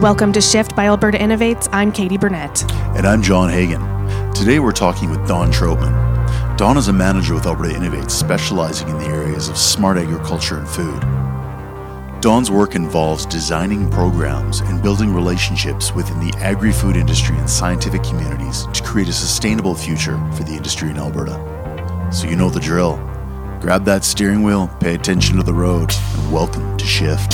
Welcome to Shift by Alberta Innovates. I'm Katie Burnett. And I'm John Hagan. Today we're talking with Dawn Trautman. Dawn is a manager with Alberta Innovates, specializing in the areas of smart agriculture and food. Dawn's work involves designing programs and building relationships within the agri food industry and scientific communities to create a sustainable future for the industry in Alberta. So you know the drill. Grab that steering wheel, pay attention to the road, and welcome to Shift.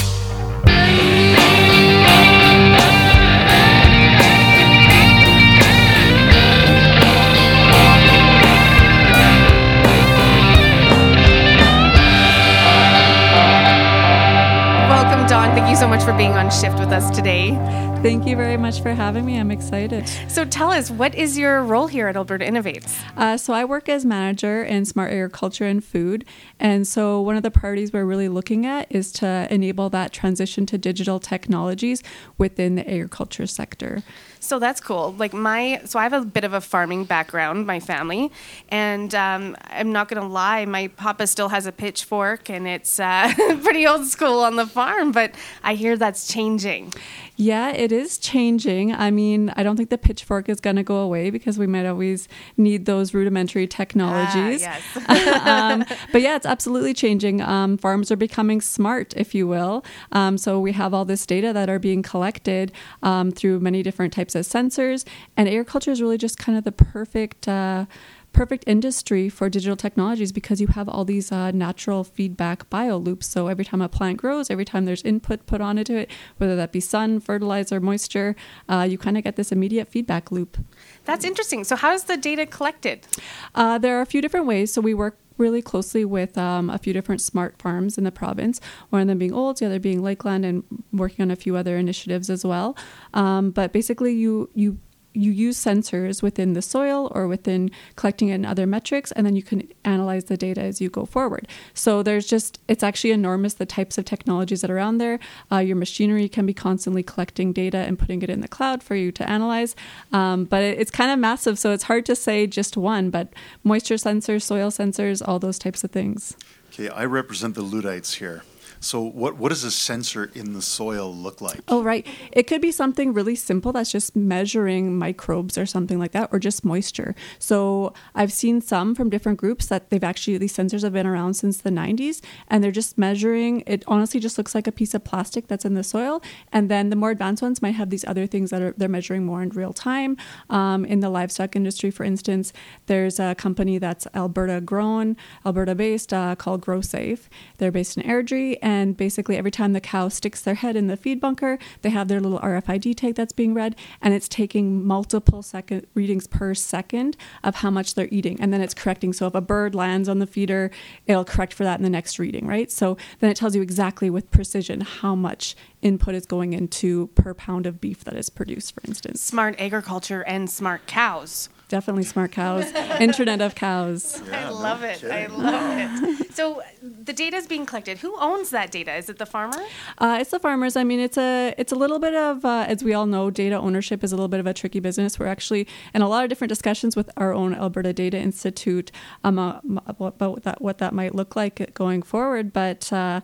So much for being on Shift with us today. Thank you very much for having me. I'm excited. So, tell us, what is your role here at Alberta Innovates? Uh, so, I work as manager in smart agriculture and food. And so, one of the priorities we're really looking at is to enable that transition to digital technologies within the agriculture sector. So that's cool. Like my, so I have a bit of a farming background, my family, and um, I'm not gonna lie, my papa still has a pitchfork, and it's uh, pretty old school on the farm. But I hear that's changing. Yeah, it is changing. I mean, I don't think the pitchfork is going to go away because we might always need those rudimentary technologies. Ah, yes. um, but yeah, it's absolutely changing. Um, farms are becoming smart, if you will. Um, so we have all this data that are being collected um, through many different types of sensors, and agriculture is really just kind of the perfect. Uh, perfect industry for digital technologies because you have all these uh, natural feedback bio loops. So every time a plant grows, every time there's input put onto it, whether that be sun, fertilizer, moisture, uh, you kind of get this immediate feedback loop. That's interesting. So how is the data collected? Uh, there are a few different ways. So we work really closely with um, a few different smart farms in the province, one of them being Olds, the other being Lakeland, and working on a few other initiatives as well. Um, but basically, you you you use sensors within the soil or within collecting in other metrics and then you can analyze the data as you go forward. So there's just it's actually enormous the types of technologies that are around there. Uh, your machinery can be constantly collecting data and putting it in the cloud for you to analyze. Um, but it, it's kind of massive so it's hard to say just one but moisture sensors soil sensors all those types of things. Okay, I represent the Luddites here. So, what, what does a sensor in the soil look like? Oh, right. It could be something really simple that's just measuring microbes or something like that, or just moisture. So, I've seen some from different groups that they've actually, these sensors have been around since the 90s, and they're just measuring. It honestly just looks like a piece of plastic that's in the soil. And then the more advanced ones might have these other things that are they're measuring more in real time. Um, in the livestock industry, for instance, there's a company that's Alberta grown, Alberta based, uh, called GrowSafe. They're based in Airdrie. And and basically every time the cow sticks their head in the feed bunker they have their little rfid tag that's being read and it's taking multiple second readings per second of how much they're eating. And then it's correcting. So if a bird lands on the feeder it'll correct for that in the next reading right? So then it tells you exactly with precision how much input is going into per pound of beef that is produced for instance. Smart agriculture and smart cows. Definitely smart cows internet of cows I love it. I love it. So the data is being collected. Who owns that data? Is it the farmer? Uh, it's the farmers. I mean, it's a it's a little bit of uh, as we all know, data ownership is a little bit of a tricky business. We're actually in a lot of different discussions with our own Alberta Data Institute um, uh, about what that what that might look like going forward. But uh,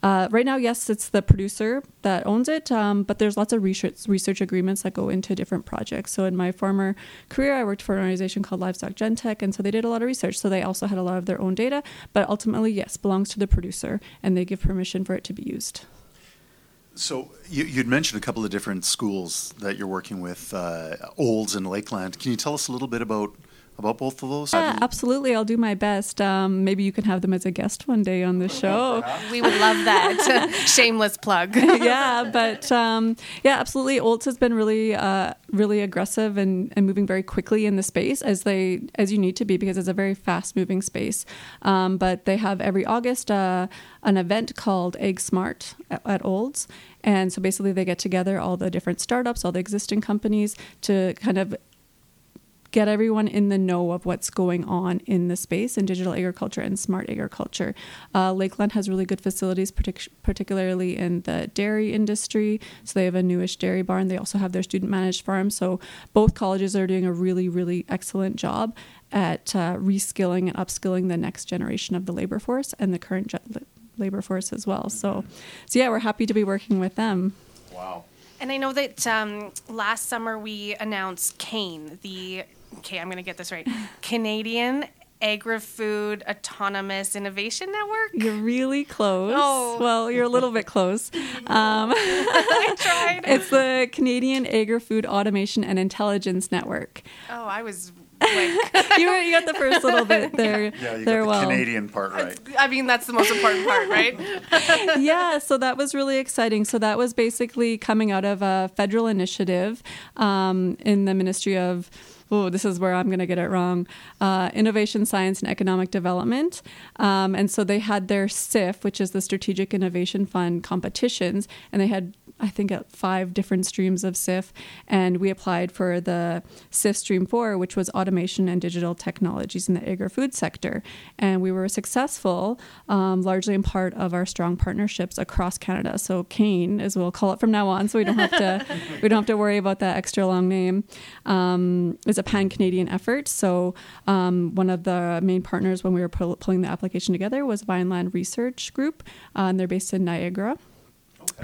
uh, right now, yes, it's the producer that owns it, um, but there's lots of research research agreements that go into different projects. So in my former career, I worked for an organization called Livestock Gentec, and so they did a lot of research. So they also had a lot of their own data, but ultimately, yes, belongs to the producer, and they give permission for it to be used. So, you, you'd mentioned a couple of different schools that you're working with, uh, Olds and Lakeland. Can you tell us a little bit about about both of those? Yeah, absolutely. I'll do my best. Um, maybe you can have them as a guest one day on the show. We would love that. Shameless plug. yeah, but um, yeah, absolutely. Olds has been really, uh, really aggressive and, and moving very quickly in the space as they as you need to be because it's a very fast moving space. Um, but they have every August uh, an event called AgSmart at, at Olds. And so basically, they get together all the different startups, all the existing companies to kind of get everyone in the know of what's going on in the space in digital agriculture and smart agriculture. Uh, Lakeland has really good facilities, partic- particularly in the dairy industry. So they have a newish dairy barn. They also have their student managed farm. So both colleges are doing a really, really excellent job at uh, reskilling and upskilling the next generation of the labor force and the current ge- labor force as well. So, so yeah, we're happy to be working with them. Wow. And I know that um, last summer we announced CAAIN, the okay, I'm going to get this right, Canadian Agri-Food Autonomous Innovation Network. You're really close. Oh. Well, you're a little bit close. Um, I tried. it's the Canadian Agri-Food Automation and Intelligence Network. oh, I was You, were, you got the first little bit there. Yeah, you there got the well. Canadian part right. I mean, that's the most important part, right? yeah, so that was really exciting. So that was basically coming out of a federal initiative um, in the Ministry of. Oh, this is where I'm going to get it wrong. Uh, Innovation, Science, and Economic Development. Um, and so they had their SIF, which is the Strategic Innovation Fund competitions, and they had I think at five different streams of SIF, and we applied for the SIF Stream 4, which was automation and digital technologies in the agri-food sector. And we were successful, um, largely in part of our strong partnerships across Canada. So CAAIN, as we'll call it from now on, so we don't have to we don't have to worry about that extra long name, um, is a pan-Canadian effort. So um, one of the main partners when we were pull- pulling the application together was Vineland Research Group, uh, and they're based in Niagara.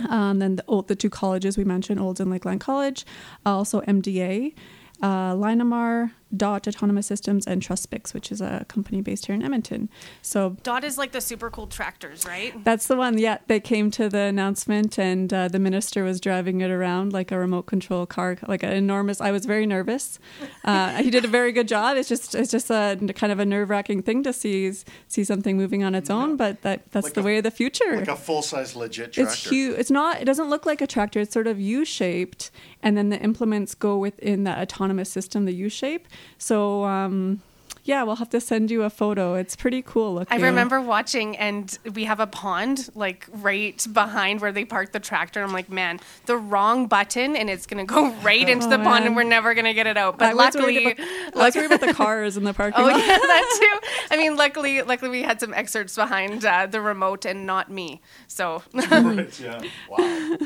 Um, then the, the two colleges we mentioned, Olds and Lakeland College, also MDA, uh, Linamar, Dot Autonomous Systems, and Truspix, which is a company based here in Edmonton. So Dot is like the super cool tractors, right? that's the one. Yeah, they came to the announcement, and uh, the minister was driving it around like a remote control car, like an enormous. I was very nervous. Uh, he did a very good job. It's just it's just a kind of a nerve wracking thing to see see something moving on its own, but that that's Like the a- way of the future. Like a full size legit tractor. It's huge. It's not. It doesn't look like a tractor. It's sort of U-shaped, and then the implements go within that autonomous system, the U-shape. So, um, yeah, we'll have to send you a photo. It's pretty cool looking. I remember watching, and we have a pond like right behind where they park the tractor. I'm like, man, the wrong button, and it's gonna go right into the Oh, pond, and we're never gonna get it out. But I was worried luckily, about, I was worried about the cars in the parking oh lot. yeah, that too. I mean, luckily, luckily we had some excerpts behind uh, the remote, and not me. So, right, yeah. Wow.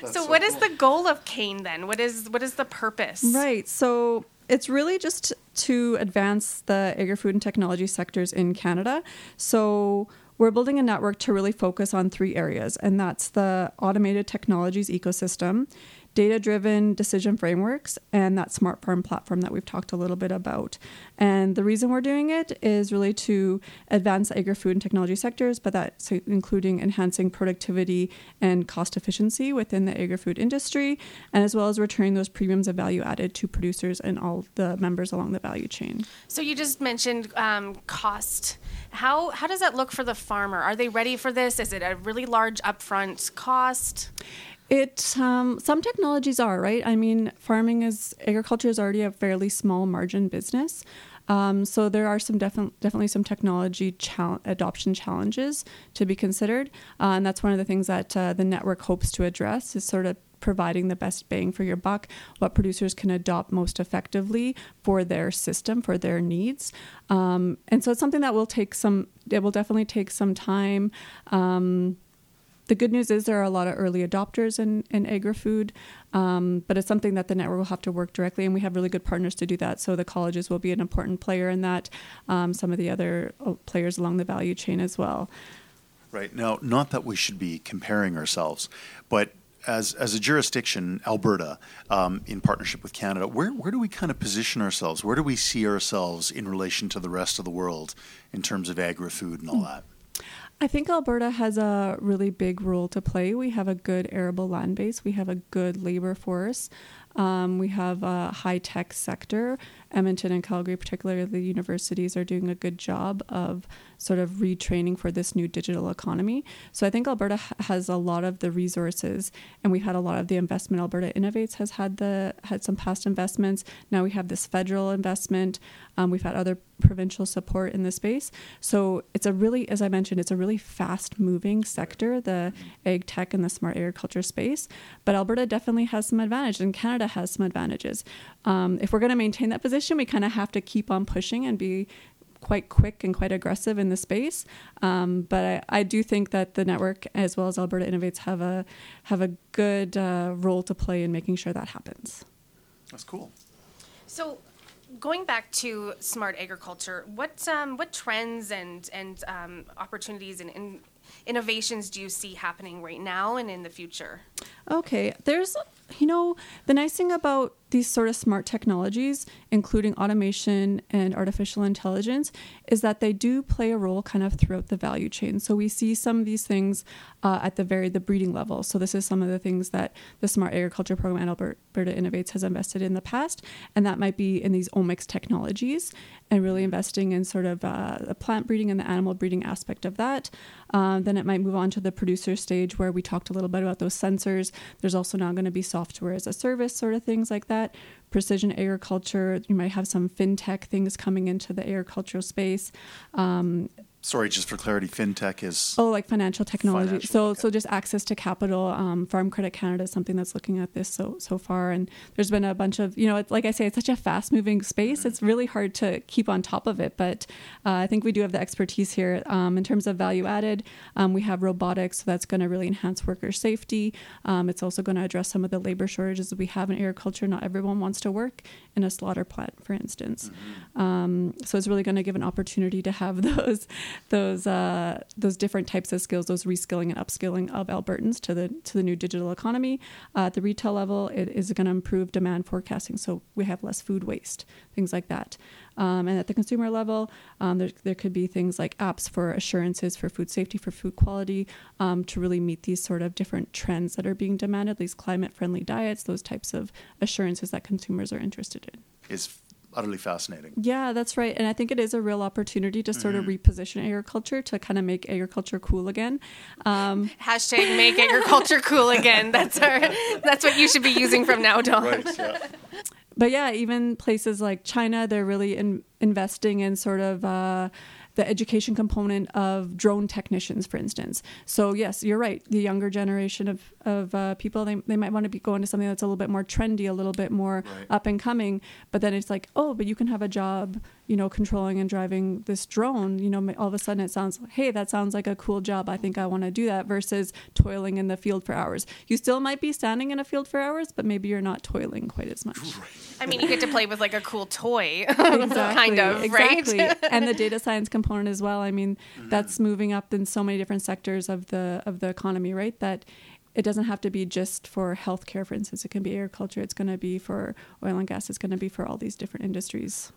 That's so what is cool. the goal of CAAIN then? What is what is the purpose? Right. So it's really just to advance the agri-food and technology sectors in Canada. So we're building a network to really focus on three areas, and that's the automated technologies ecosystem, data driven decision frameworks, and that smart farm platform that we've talked a little bit about. And the reason we're doing it is really to advance agri food and technology sectors, but that's including enhancing productivity and cost efficiency within the agri food industry, and as well as returning those premiums of value added to producers and all the members along the value chain. So you just mentioned um, cost. How how does that look for the farmer? Are they ready for this? Is it a really large upfront cost? It um, some technologies are right. I mean, farming is agriculture is already a fairly small margin business, um, so there are some defi- definitely some technology chal- adoption challenges to be considered, uh, and that's one of the things that uh, the network hopes to address is sort of providing the best bang for your buck, what producers can adopt most effectively for their system, for their needs. Um, and so it's something that will take some, it will definitely take some time. Um, the good news is there are a lot of early adopters in, in agri-food, um, but it's something that the network will have to work directly, and we have really good partners to do that. So the colleges will be an important player in that, um, some of the other uh, players along the value chain as well. Right. Now, not that we should be comparing ourselves, but as, as a jurisdiction, Alberta, um, in partnership with Canada, where, where do we kind of position ourselves? Where do we see ourselves in relation to the rest of the world in terms of agri food and all that? I think Alberta has a really big role to play. We have a good arable land base. We have a good labor force. Um, we have a high tech sector. Edmonton and Calgary, particularly the universities, are doing a good job of sort of retraining for this new digital economy. So I think Alberta has a lot of the resources, and we've had a lot of the investment. Alberta Innovates has had the had some past investments. Now we have this federal investment. Um, we've had other provincial support in the space. So it's a really, as I mentioned, it's a really fast moving sector, the ag tech and the smart agriculture space. But Alberta definitely has some advantages, and Canada has some advantages. Um, if we're going to maintain that position, we kind of have to keep on pushing and be quite quick and quite aggressive in the space. Um, but I, I do think that the network, as well as Alberta Innovates, have a have a good uh, role to play in making sure that happens. That's cool. So, going back to smart agriculture, what um, what trends and and um, opportunities and, and innovations do you see happening right now and in the future? Okay, there's you know, the nice thing about these sort of smart technologies, including automation and artificial intelligence, is that they do play a role kind of throughout the value chain. So we see some of these things uh, at the very the breeding level. So this is some of the things that the Smart Agriculture Program and Alberta Innovates has invested in the past, and that might be in these omics technologies and really investing in sort of uh, the plant breeding and the animal breeding aspect of that. Uh, then it might move on to the producer stage where we talked a little bit about those sensors. There's also now going to be software as a service sort of things like that that. Precision agriculture, you might have some fintech things coming into the agricultural space. Um, sorry, just for clarity, fintech is oh, like financial technology. Financial, so okay. so just access to capital. Um, Farm Credit Canada is something that's looking at this so so far, and there's been a bunch of you know, it's, like I say, it's such a fast moving space. Mm-hmm. It's really hard to keep on top of it, but uh, I think we do have the expertise here. Um, in terms of value added, um, we have robotics, so that's going to really enhance worker safety. Um, it's also going to address some of the labor shortages that we have in agriculture. Not everyone wants to work in a slaughter plant, for instance. Mm-hmm. Um, so it's really going to give an opportunity to have those those uh, those different types of skills, those reskilling and upskilling of Albertans to the to the new digital economy. Uh, at the retail level, it is going to improve demand forecasting, so we have less food waste, things like that. Um, and at the consumer level, um, there, there could be things like apps for assurances for food safety, for food quality, um, to really meet these sort of different trends that are being demanded, these climate friendly diets, those types of assurances that consumers are interested in. Is utterly fascinating. Yeah, that's right. And I think it is a real opportunity to sort mm-hmm. of reposition agriculture to kind of make agriculture cool again. Um, Hashtag make agriculture cool again. That's our that's what you should be using from now on. Right, yeah. But yeah, even places like China, they're really in, investing in sort of uh, the education component of drone technicians, for instance. So yes, you're right. The younger generation of, of uh, people, they, they might want to be going to something that's a little bit more trendy, a little bit more right. up and coming. But then it's like, oh, but you can have a job you know, controlling and driving this drone, you know, all of a sudden it sounds, hey, that sounds like a cool job. I think I want to do that versus toiling in the field for hours. You still might be standing in a field for hours, but maybe you're not toiling quite as much. I mean, you get to play with like a cool toy, exactly, kind of, exactly. right? and the data science component as well. I mean, that's moving up in so many different sectors of the of the economy, right? That it doesn't have to be just for healthcare, for instance. It can be agriculture. It's going to be for oil and gas. It's going to be for all these different industries.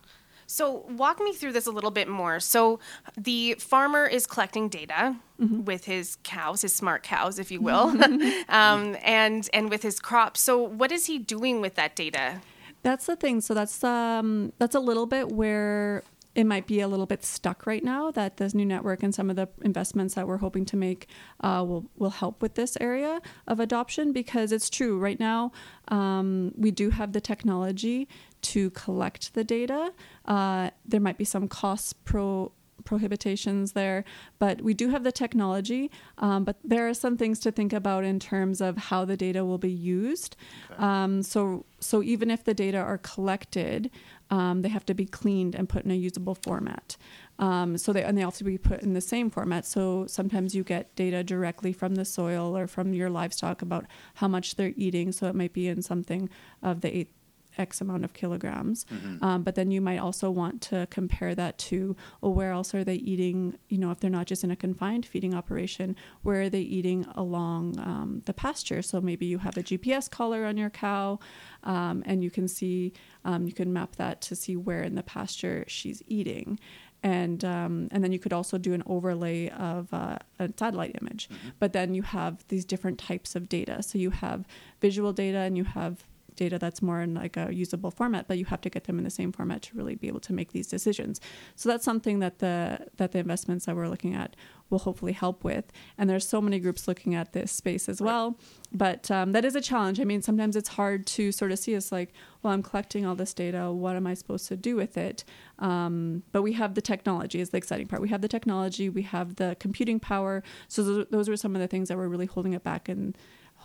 So, walk me through this a little bit more. So, the farmer is collecting data mm-hmm. with his cows, his smart cows, if you will, um, and and with his crops. So, what is he doing with that data? That's the thing. So that's um, that's a little bit where it might be a little bit stuck right now that this new network and some of the investments that we're hoping to make uh, will, will help with this area of adoption because it's true right now um, we do have the technology to collect the data uh, there might be some cost pro prohibitions there, but we do have the technology. Um, but there are some things to think about in terms of how the data will be used. Okay. Um, so, so even if the data are collected, um, they have to be cleaned and put in a usable format. Um, so they and they also be put in the same format. So sometimes you get data directly from the soil or from your livestock about how much they're eating. So it might be in something of the eight X amount of kilograms. Mm-hmm. Um, but then you might also want to compare that to, well, where else are they eating? You know, if they're not just in a confined feeding operation, where are they eating along um, the pasture? So maybe you have a GPS collar on your cow, um, and you can see, um, you can map that to see where in the pasture she's eating and um, and then you could also do an overlay of uh, a satellite image. Mm-hmm. But then you have these different types of data. So you have visual data and you have data that's more in like a usable format, but you have to get them in the same format to really be able to make these decisions. So that's something that the that the investments that we're looking at will hopefully help with. And there's so many groups looking at this space as well. But um, that is a challenge. I mean, sometimes it's hard to sort of see. It's like, well, I'm collecting all this data. What am I supposed to do with it? Um, but we have the technology is the exciting part. We have the technology. We have the computing power. So those, those were some of the things that were really holding it back and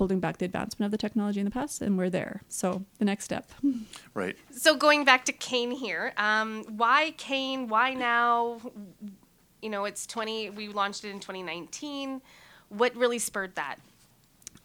holding back the advancement of the technology in the past, and we're there. So the next step. Right. So going back to CAAIN here, um, why CAAIN? Why now? You know, it's 20. We launched it in 2019. What really spurred that?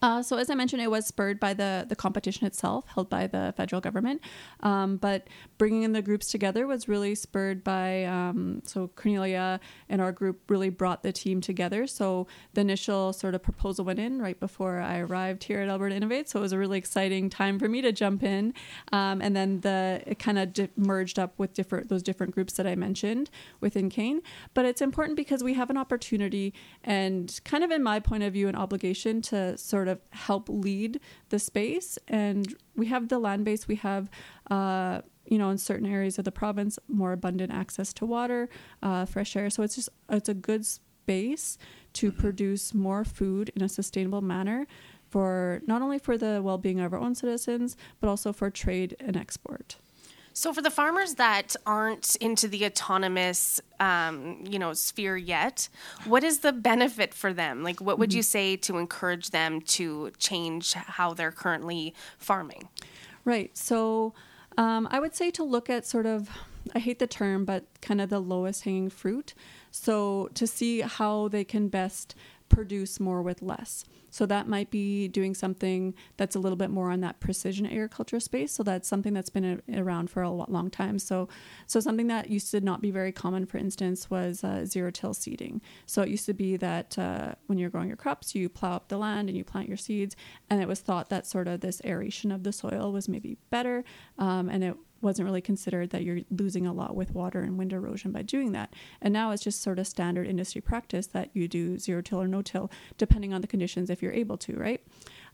Uh, so as I mentioned, it was spurred by the the competition itself, held by the federal government. Um, but bringing in the groups together was really spurred by um, so Cornelia and our group really brought the team together. So the initial sort of proposal went in right before I arrived here at Alberta Innovate. So it was a really exciting time for me to jump in, um, and then the it kind of di- merged up with different those different groups that I mentioned within CAAIN. But it's important because we have an opportunity and kind of in my point of view an obligation to sort of help lead the space. And we have the land base. We have uh, you know in certain areas of the province more abundant access to water uh, fresh air. So it's just it's a good space to produce more food in a sustainable manner for not only for the well-being of our own citizens but also for trade and export so, for the farmers that aren't into the autonomous, um, you know, sphere yet, what is the benefit for them? Like, what would you say to encourage them to change how they're currently farming? Right. So, um, I would say to look at sort of, I hate the term, but kind of the lowest hanging fruit. So, to see how they can best produce more with less. So that might be doing something that's a little bit more on that precision agriculture space. So that's something that's been a, around for a long time. So, so something that used to not be very common, for instance, was uh, zero-till seeding. So it used to be that uh, when you're growing your crops, you plow up the land and you plant your seeds, and it was thought that sort of this aeration of the soil was maybe better, um, and it wasn't really considered that you're losing a lot with water and wind erosion by doing that. And now it's just sort of standard industry practice that you do zero till or no till, depending on the conditions if you're able to, right?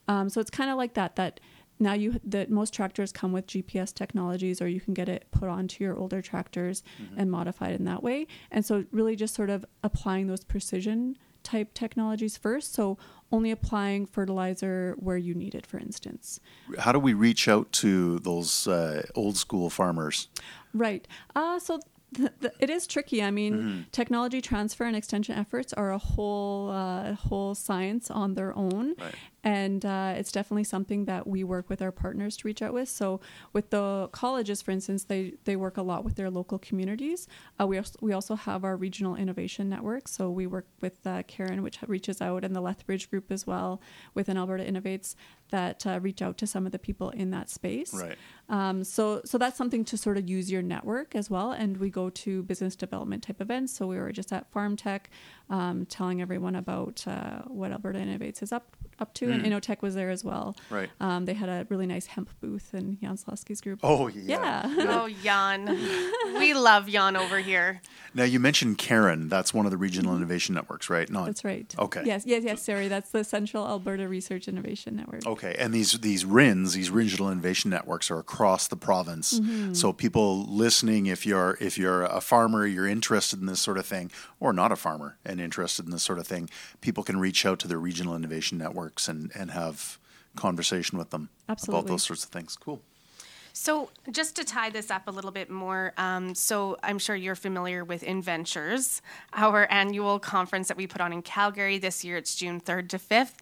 Um, so it's kind of like that, that now you that most tractors come with GPS technologies or you can get it put onto your older tractors mm-hmm. and modified in that way. And so really just sort of applying those precision type technologies first. So only applying fertilizer where you need it, for instance. How do we reach out to those uh, old school farmers? Right. Uh, so the, the, it is tricky. I mean, mm-hmm. technology transfer and extension efforts are a whole uh, whole science on their own, right and uh, it's definitely something that we work with our partners to reach out with. So with the colleges, for instance, they they work a lot with their local communities. Uh, we also, we also have our regional innovation network. So we work with uh, CARIN, which reaches out, and the Lethbridge group as well within Alberta Innovates that uh, reach out to some of the people in that space. Right. Um, so so that's something to sort of use your network as well. And we go to business development type events. So we were just at Farm Tech, um, telling everyone about uh, what Alberta Innovates is up up to, mm. and Innotech was there as well. Right. Um, they had a really nice hemp booth in Jan Slaski's group. Oh yeah. Yeah. oh Jan, we love Jan over here. Now you mentioned CARIN. That's one of the regional mm-hmm. innovation networks, right? Not that's right. Okay. Yes, yes, yes. Sorry, that's the Central Alberta Research Innovation Network. Okay, and these these RINs, these regional innovation networks, are across the province. Mm-hmm. So people listening, if you're if you're a farmer, you're interested in this sort of thing, or not a farmer and interested in this sort of thing, people can reach out to their regional innovation networks and and have conversation with them Absolutely. about those sorts of things. Cool. So, just to tie this up a little bit more, um, so I'm sure you're familiar with InVentures, our annual conference that we put on in Calgary this year. It's June 3rd to 5th.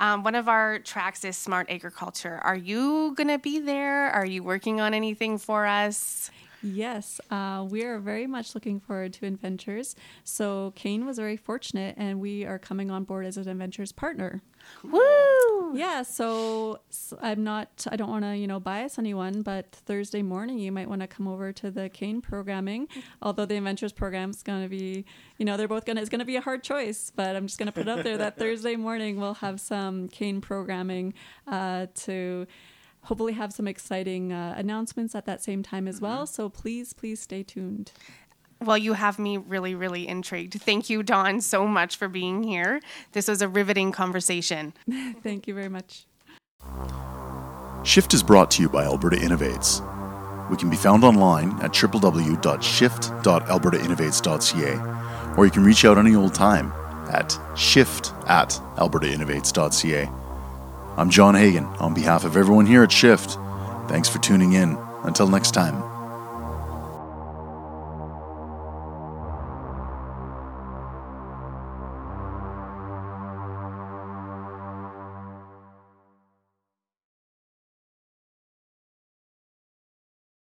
Um, one of our tracks is Smart Agriculture. Are you going to be there? Are you working on anything for us? Yes, uh, we are very much looking forward to InVentures. So CAAIN was very fortunate, and we are coming on board as an InVentures partner. Woo! Yeah, so, so I'm not. I don't want to, you know, bias anyone, but Thursday morning you might want to come over to the CAAIN programming. Although the InVentures program is going to be, you know, they're both going to. It's going to be a hard choice, but I'm just going to put it out there that Thursday morning we'll have some CAAIN programming uh, to hopefully have some exciting uh, announcements at that same time as mm-hmm. well. So please, please stay tuned. Well, you have me really, really intrigued. Thank you, Dawn, so much for being here. This was a riveting conversation. Thank you very much. Shift is brought to you by Alberta Innovates. We can be found online at www.shift.albertainnovates.ca, or you can reach out any old time at shift at albertainnovates.ca. I'm John Hagan on behalf of everyone here at Shift. Thanks for tuning in. Until next time.